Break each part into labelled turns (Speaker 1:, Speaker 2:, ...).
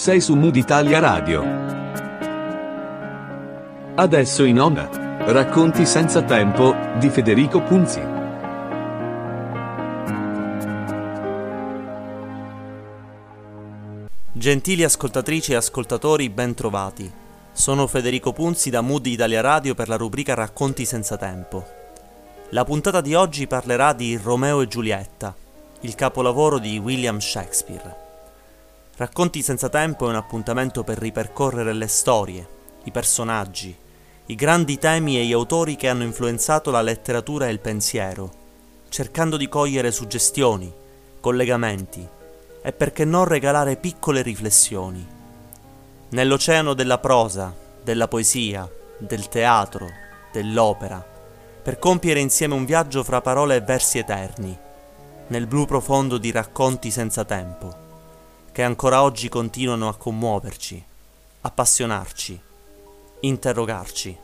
Speaker 1: Sei su Mood Italia Radio. Adesso in onda. Racconti senza tempo di Federico Punzi.
Speaker 2: Gentili ascoltatrici e ascoltatori, ben trovati. Sono Federico Punzi da Mood Italia Radio per la rubrica Racconti senza tempo. La puntata di oggi parlerà di Romeo e Giulietta, il capolavoro di William Shakespeare. Racconti senza tempo è un appuntamento per ripercorrere le storie, i personaggi, i grandi temi e gli autori che hanno influenzato la letteratura e il pensiero, cercando di cogliere suggestioni, collegamenti e perché non regalare piccole riflessioni. Nell'oceano della prosa, della poesia, del teatro, dell'opera, per compiere insieme un viaggio fra parole e versi eterni, nel blu profondo di racconti senza tempo, che ancora oggi continuano a commuoverci, appassionarci, interrogarci.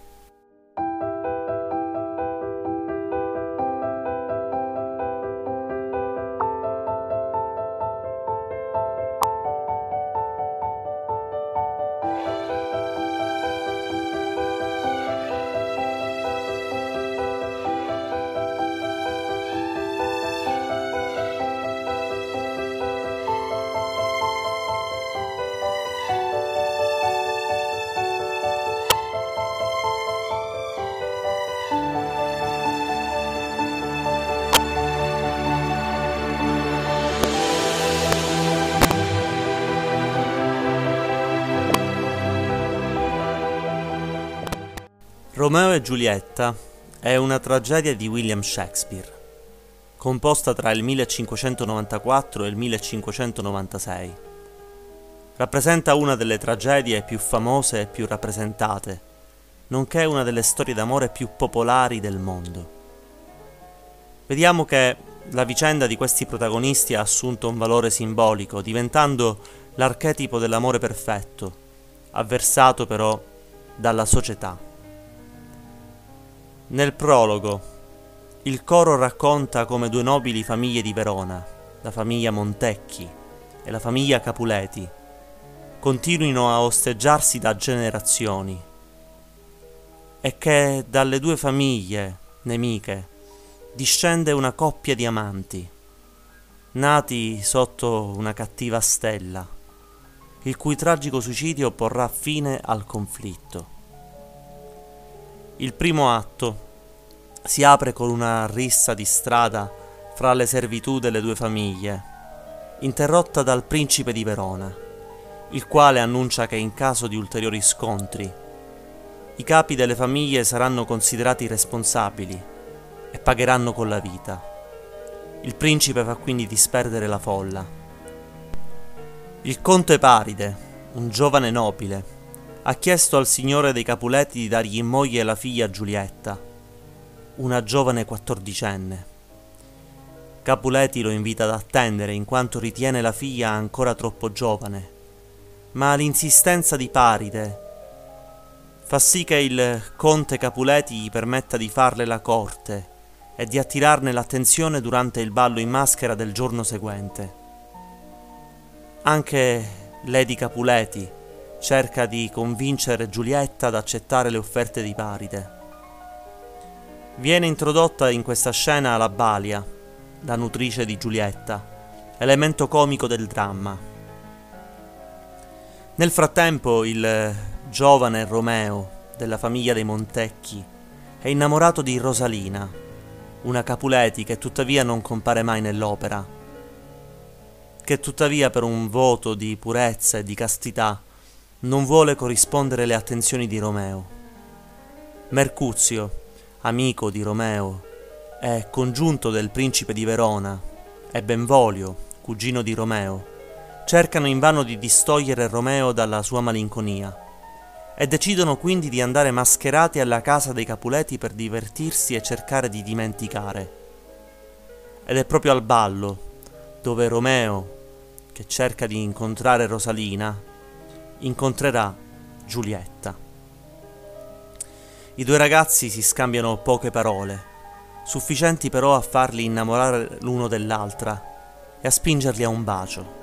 Speaker 2: Romeo e Giulietta è una tragedia di William Shakespeare, composta tra il 1594 e il 1596. Rappresenta una delle tragedie più famose e più rappresentate, nonché una delle storie d'amore più popolari del mondo. Vediamo che la vicenda di questi protagonisti ha assunto un valore simbolico, diventando l'archetipo dell'amore perfetto, avversato però dalla società. Nel prologo, il coro racconta come due nobili famiglie di Verona, la famiglia Montecchi e la famiglia Capuleti, continuino a osteggiarsi da generazioni e che dalle due famiglie nemiche discende una coppia di amanti, nati sotto una cattiva stella, il cui tragico suicidio porrà fine al conflitto. Il primo atto si apre con una rissa di strada fra le servitù delle due famiglie, interrotta dal principe di Verona, il quale annuncia che in caso di ulteriori scontri i capi delle famiglie saranno considerati responsabili e pagheranno con la vita. Il principe fa quindi disperdere la folla. Il conte Paride, un giovane nobile, ha chiesto al signore dei Capuleti di dargli in moglie la figlia Giulietta, una giovane quattordicenne. Capuleti lo invita ad attendere in quanto ritiene la figlia ancora troppo giovane, ma l'insistenza di Paride fa sì che il conte Capuleti gli permetta di farle la corte e di attirarne l'attenzione durante il ballo in maschera del giorno seguente. Anche Lady Capuleti cerca di convincere Giulietta ad accettare le offerte di Paride. Viene introdotta in questa scena la Balia, la nutrice di Giulietta, elemento comico del dramma. Nel frattempo il giovane Romeo, della famiglia dei Montecchi, è innamorato di Rosalina, una Capuleti che tuttavia non compare mai nell'opera, che tuttavia per un voto di purezza e di castità non vuole corrispondere alle attenzioni di Romeo. Mercuzio, amico di Romeo, è congiunto del principe di Verona, e Benvolio, cugino di Romeo, cercano invano di distogliere Romeo dalla sua malinconia e decidono quindi di andare mascherati alla casa dei Capuleti per divertirsi e cercare di dimenticare. Ed è proprio al ballo, dove Romeo, che cerca di incontrare Rosalina, incontrerà Giulietta. I due ragazzi si scambiano poche parole, sufficienti però a farli innamorare l'uno dell'altra e a spingerli a un bacio.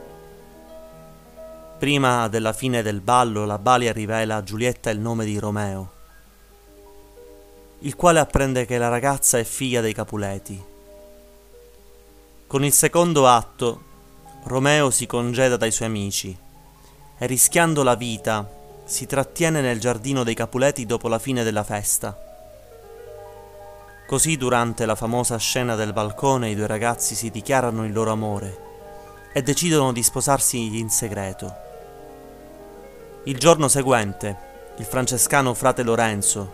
Speaker 2: Prima della fine del ballo la balia rivela a Giulietta il nome di Romeo, il quale apprende che la ragazza è figlia dei Capuleti. Con il secondo atto, Romeo si congeda dai suoi amici rischiando la vita si trattiene nel giardino dei Capuleti dopo la fine della festa. Così durante la famosa scena del balcone i due ragazzi si dichiarano il loro amore e decidono di sposarsi in segreto. Il giorno seguente, il francescano frate Lorenzo,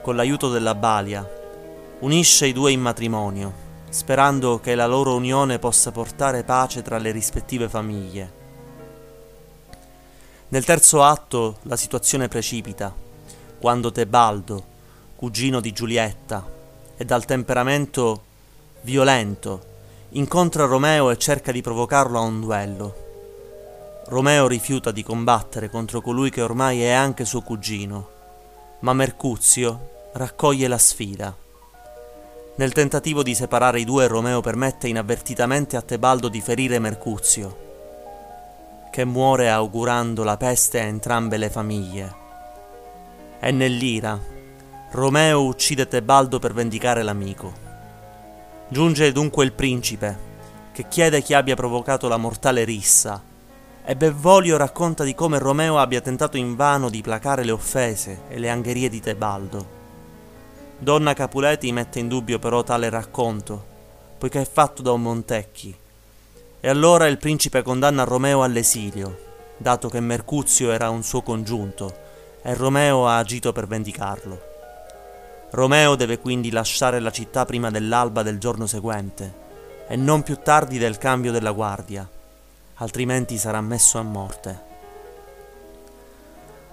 Speaker 2: con l'aiuto della Balia, unisce i due in matrimonio, sperando che la loro unione possa portare pace tra le rispettive famiglie. Nel terzo atto la situazione precipita, quando Tebaldo, cugino di Giulietta e dal temperamento violento, incontra Romeo e cerca di provocarlo a un duello. Romeo rifiuta di combattere contro colui che ormai è anche suo cugino, ma Mercuzio raccoglie la sfida. Nel tentativo di separare i due Romeo permette inavvertitamente a Tebaldo di ferire Mercuzio, che muore augurando la peste a entrambe le famiglie. E nell'ira, Romeo uccide Tebaldo per vendicare l'amico. Giunge dunque il principe, che chiede chi abbia provocato la mortale rissa e Benvolio racconta di come Romeo abbia tentato invano di placare le offese e le angherie di Tebaldo. Donna Capuleti mette in dubbio però tale racconto, poiché è fatto da un Montecchi. E allora il principe condanna Romeo all'esilio, dato che Mercuzio era un suo congiunto e Romeo ha agito per vendicarlo. Romeo deve quindi lasciare la città prima dell'alba del giorno seguente e non più tardi del cambio della guardia altrimenti sarà messo a morte.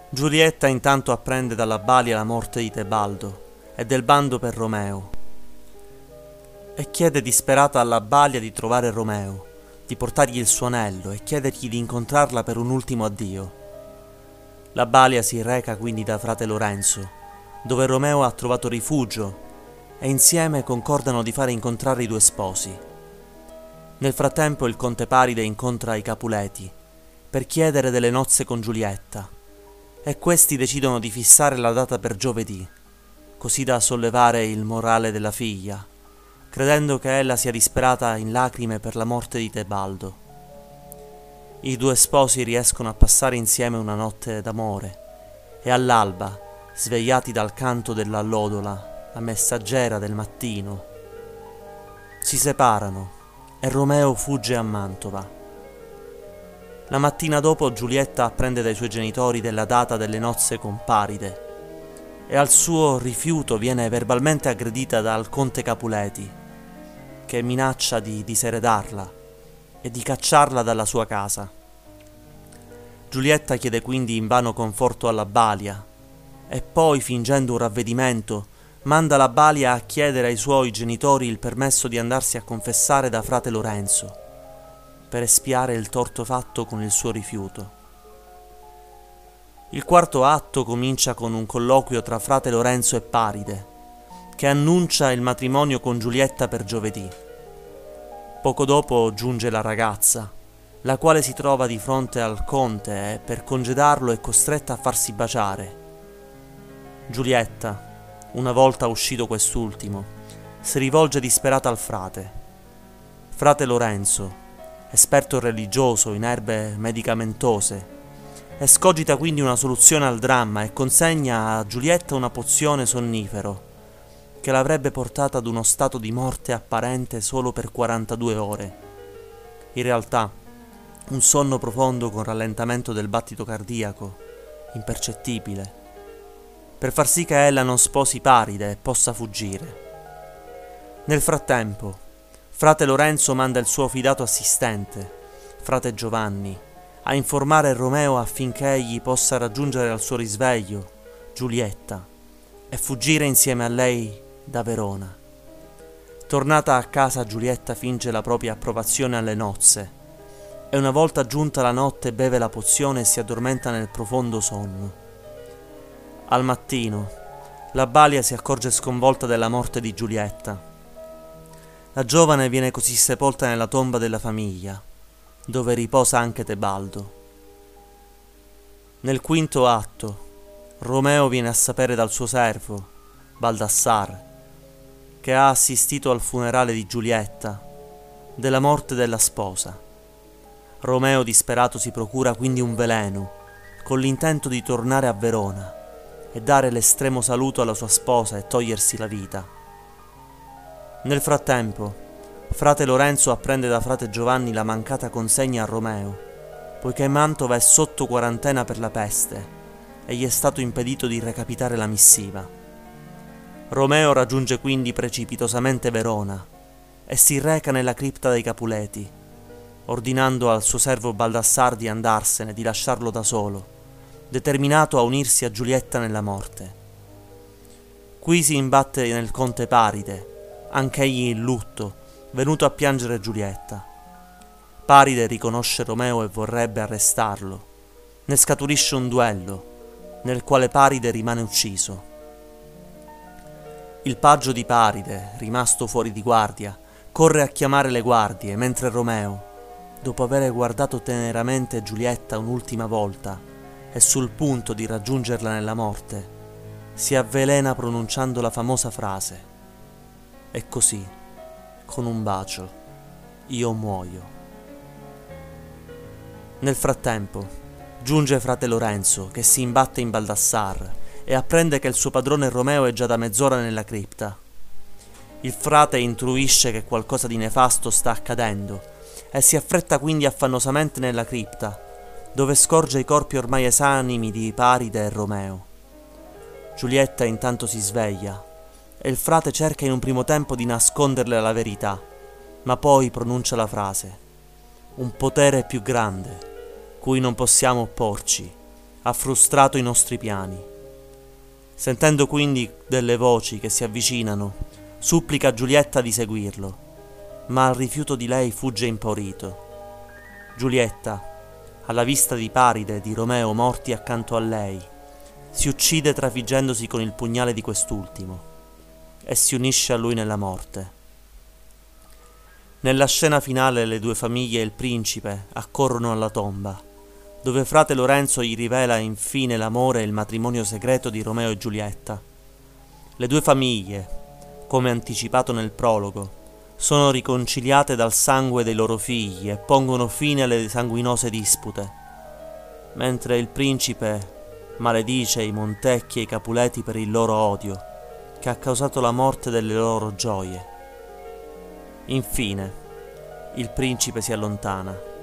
Speaker 2: Giulietta intanto apprende dalla Balia la morte di Tebaldo e del bando per Romeo e chiede disperata alla Balia di trovare Romeo, di portargli il suo anello e chiedergli di incontrarla per un ultimo addio. La Balia si reca quindi da frate Lorenzo, dove Romeo ha trovato rifugio e insieme concordano di fare incontrare i due sposi. Nel frattempo il conte Paride incontra i Capuleti per chiedere delle nozze con Giulietta e questi decidono di fissare la data per giovedì, così da sollevare il morale della figlia, credendo che ella sia disperata in lacrime per la morte di Tebaldo. I due sposi riescono a passare insieme una notte d'amore e all'alba, svegliati dal canto dell'allodola, la messaggera del mattino, si separano e Romeo fugge a Mantova. La mattina dopo Giulietta apprende dai suoi genitori della data delle nozze con Paride e al suo rifiuto viene verbalmente aggredita dal conte Capuleti, che minaccia di diseredarla e di cacciarla dalla sua casa. Giulietta chiede quindi invano conforto alla Balia e poi, fingendo un ravvedimento, manda la Balia a chiedere ai suoi genitori il permesso di andarsi a confessare da frate Lorenzo, per espiare il torto fatto con il suo rifiuto. Il quarto atto comincia con un colloquio tra frate Lorenzo e Paride, che annuncia il matrimonio con Giulietta per giovedì. Poco dopo giunge la ragazza, la quale si trova di fronte al conte e per congedarlo è costretta a farsi baciare. Giulietta, una volta uscito quest'ultimo, si rivolge disperata al frate. Frate Lorenzo, esperto religioso in erbe medicamentose, escogita quindi una soluzione al dramma e consegna a Giulietta una pozione sonnifero che l'avrebbe portata ad uno stato di morte apparente solo per 42 ore. In realtà, un sonno profondo con rallentamento del battito cardiaco, impercettibile, per far sì che ella non sposi Paride e possa fuggire. Nel frattempo, frate Lorenzo manda il suo fidato assistente, frate Giovanni, a informare Romeo affinché egli possa raggiungere al suo risveglio Giulietta e fuggire insieme a lei da Verona. Tornata a casa Giulietta finge la propria approvazione alle nozze e una volta giunta la notte beve la pozione e si addormenta nel profondo sonno. Al mattino, la Balia si accorge sconvolta della morte di Giulietta. La giovane viene così sepolta nella tomba della famiglia, dove riposa anche Tebaldo. Nel quinto atto, Romeo viene a sapere dal suo servo, Baldassar, che ha assistito al funerale di Giulietta, della morte della sposa. Romeo disperato si procura quindi un veleno, con l'intento di tornare a Verona e dare l'estremo saluto alla sua sposa e togliersi la vita. Nel frattempo, frate Lorenzo apprende da frate Giovanni la mancata consegna a Romeo, poiché Mantova è sotto quarantena per la peste e gli è stato impedito di recapitare la missiva. Romeo raggiunge quindi precipitosamente Verona e si reca nella cripta dei Capuleti, ordinando al suo servo Baldassar di andarsene, di lasciarlo da solo determinato a unirsi a Giulietta nella morte. Qui si imbatte nel conte Paride, anch'egli in lutto, venuto a piangere Giulietta. Paride riconosce Romeo e vorrebbe arrestarlo. Ne scaturisce un duello, nel quale Paride rimane ucciso. Il paggio di Paride, rimasto fuori di guardia, corre a chiamare le guardie, mentre Romeo, dopo aver guardato teneramente Giulietta un'ultima volta, è sul punto di raggiungerla nella morte, si avvelena pronunciando la famosa frase. E così, con un bacio, io muoio. Nel frattempo, giunge frate Lorenzo, che si imbatte in Baldassar e apprende che il suo padrone Romeo è già da mezz'ora nella cripta. Il frate intruisce che qualcosa di nefasto sta accadendo e si affretta quindi affannosamente nella cripta, dove scorge i corpi ormai esanimi di Paride e Romeo. Giulietta intanto si sveglia e il frate cerca in un primo tempo di nasconderle la verità, ma poi pronuncia la frase Un potere più grande, cui non possiamo opporci, ha frustrato i nostri piani. Sentendo quindi delle voci che si avvicinano, supplica Giulietta di seguirlo, ma al rifiuto di lei fugge impaurito. Giulietta, alla vista di Paride e di Romeo morti accanto a lei, si uccide trafiggendosi con il pugnale di quest'ultimo e si unisce a lui nella morte. Nella scena finale le due famiglie e il principe accorrono alla tomba, dove frate Lorenzo gli rivela infine l'amore e il matrimonio segreto di Romeo e Giulietta. Le due famiglie, come anticipato nel prologo, sono riconciliate dal sangue dei loro figli e pongono fine alle sanguinose dispute, mentre il principe maledice i Montecchi e i Capuleti per il loro odio, che ha causato la morte delle loro gioie. Infine, il principe si allontana,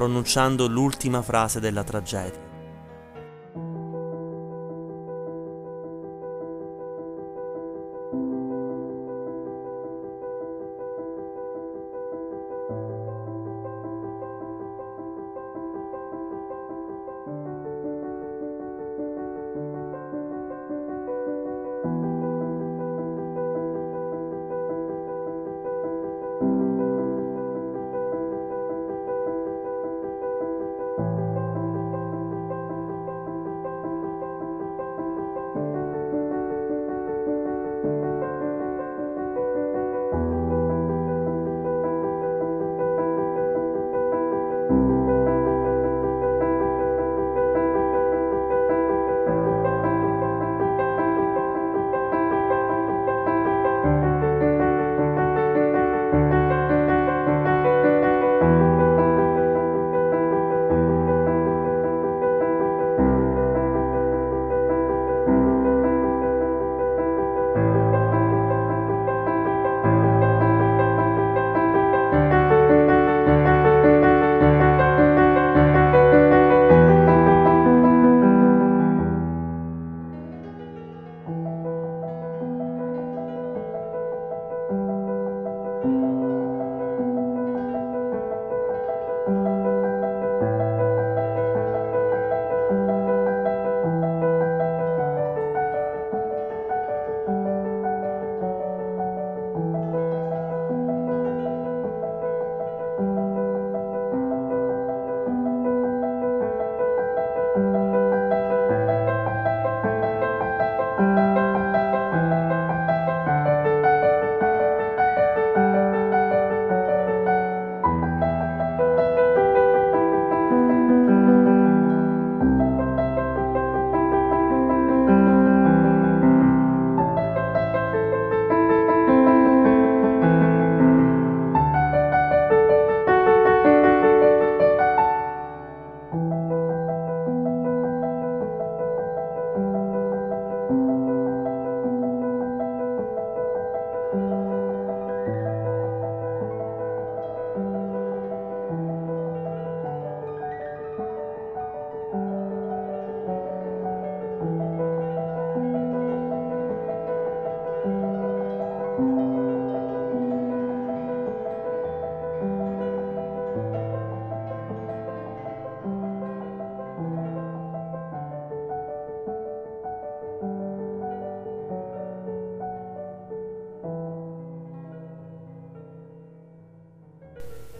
Speaker 2: pronunciando l'ultima frase della tragedia.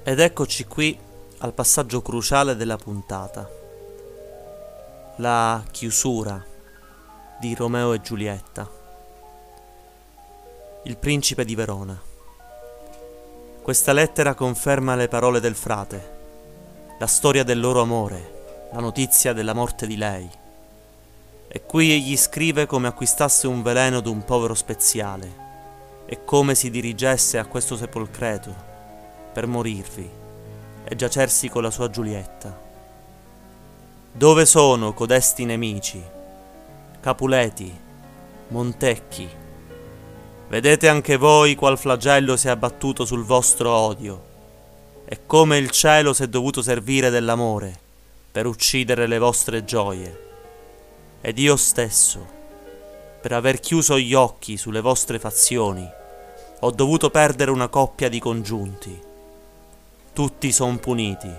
Speaker 2: Ed eccoci qui al passaggio cruciale della puntata. La chiusura di Romeo e Giulietta. Il principe di Verona. Questa lettera conferma le parole del frate, la storia del loro amore, la notizia della morte di lei. E qui egli scrive come acquistasse un veleno d'un povero speziale e come si dirigesse a questo sepolcreto per morirvi e giacersi con la sua Giulietta. Dove sono codesti nemici? Capuleti, Montecchi. Vedete anche voi qual flagello si è abbattuto sul vostro odio e come il cielo si è dovuto servire dell'amore per uccidere le vostre gioie. Ed io stesso, per aver chiuso gli occhi sulle vostre fazioni, ho dovuto perdere una coppia di congiunti tutti son puniti.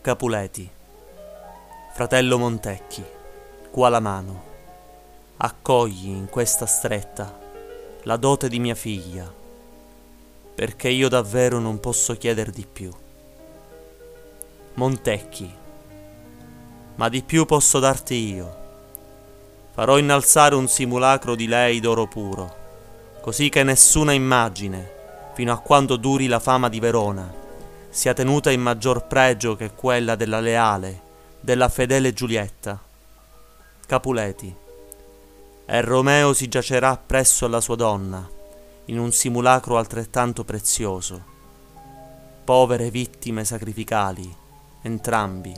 Speaker 2: Capuleti. Fratello Montecchi, qua la mano. Accogli in questa stretta la dote di mia figlia, perché io davvero non posso chieder di più. Montecchi, ma di più posso darti io. Farò innalzare un simulacro di lei d'oro puro, così che nessuna immagine fino a quando duri la fama di Verona, sia tenuta in maggior pregio che quella della leale, della fedele Giulietta. Capuleti. E Romeo si giacerà presso alla sua donna, in un simulacro altrettanto prezioso. Povere vittime sacrificali, entrambi,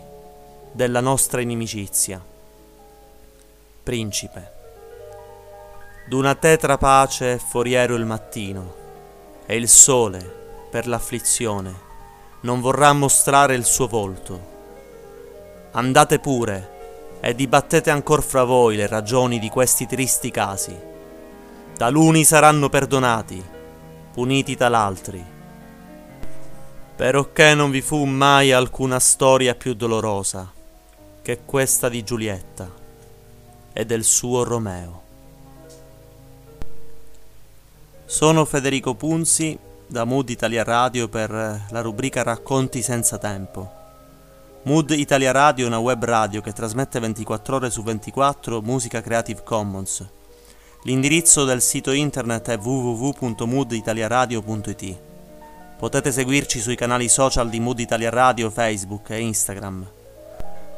Speaker 2: della nostra inimicizia. Principe. D'una tetra pace foriero il mattino e il sole, per l'afflizione, non vorrà mostrare il suo volto. Andate pure e dibattete ancor fra voi le ragioni di questi tristi casi. Taluni saranno perdonati, puniti tal'altri. Perocché non vi fu mai alcuna storia più dolorosa che questa di Giulietta e del suo Romeo. Sono Federico Punzi da Mood Italia Radio per la rubrica Racconti senza tempo. Mood Italia Radio è una web radio che trasmette 24 ore su 24 musica Creative Commons. L'indirizzo del sito internet è www.mooditaliaradio.it. Potete seguirci sui canali social di Mood Italia Radio, Facebook e Instagram.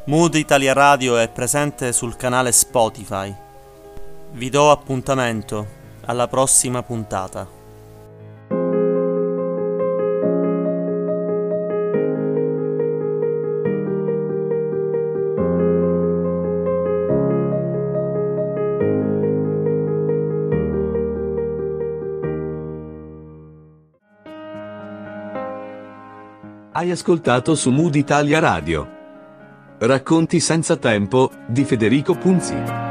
Speaker 2: Mood Italia Radio è presente sul canale Spotify. Vi do appuntamento alla prossima puntata.
Speaker 1: Hai ascoltato su Mood Italia Radio. Racconti senza tempo di Federico Punzi.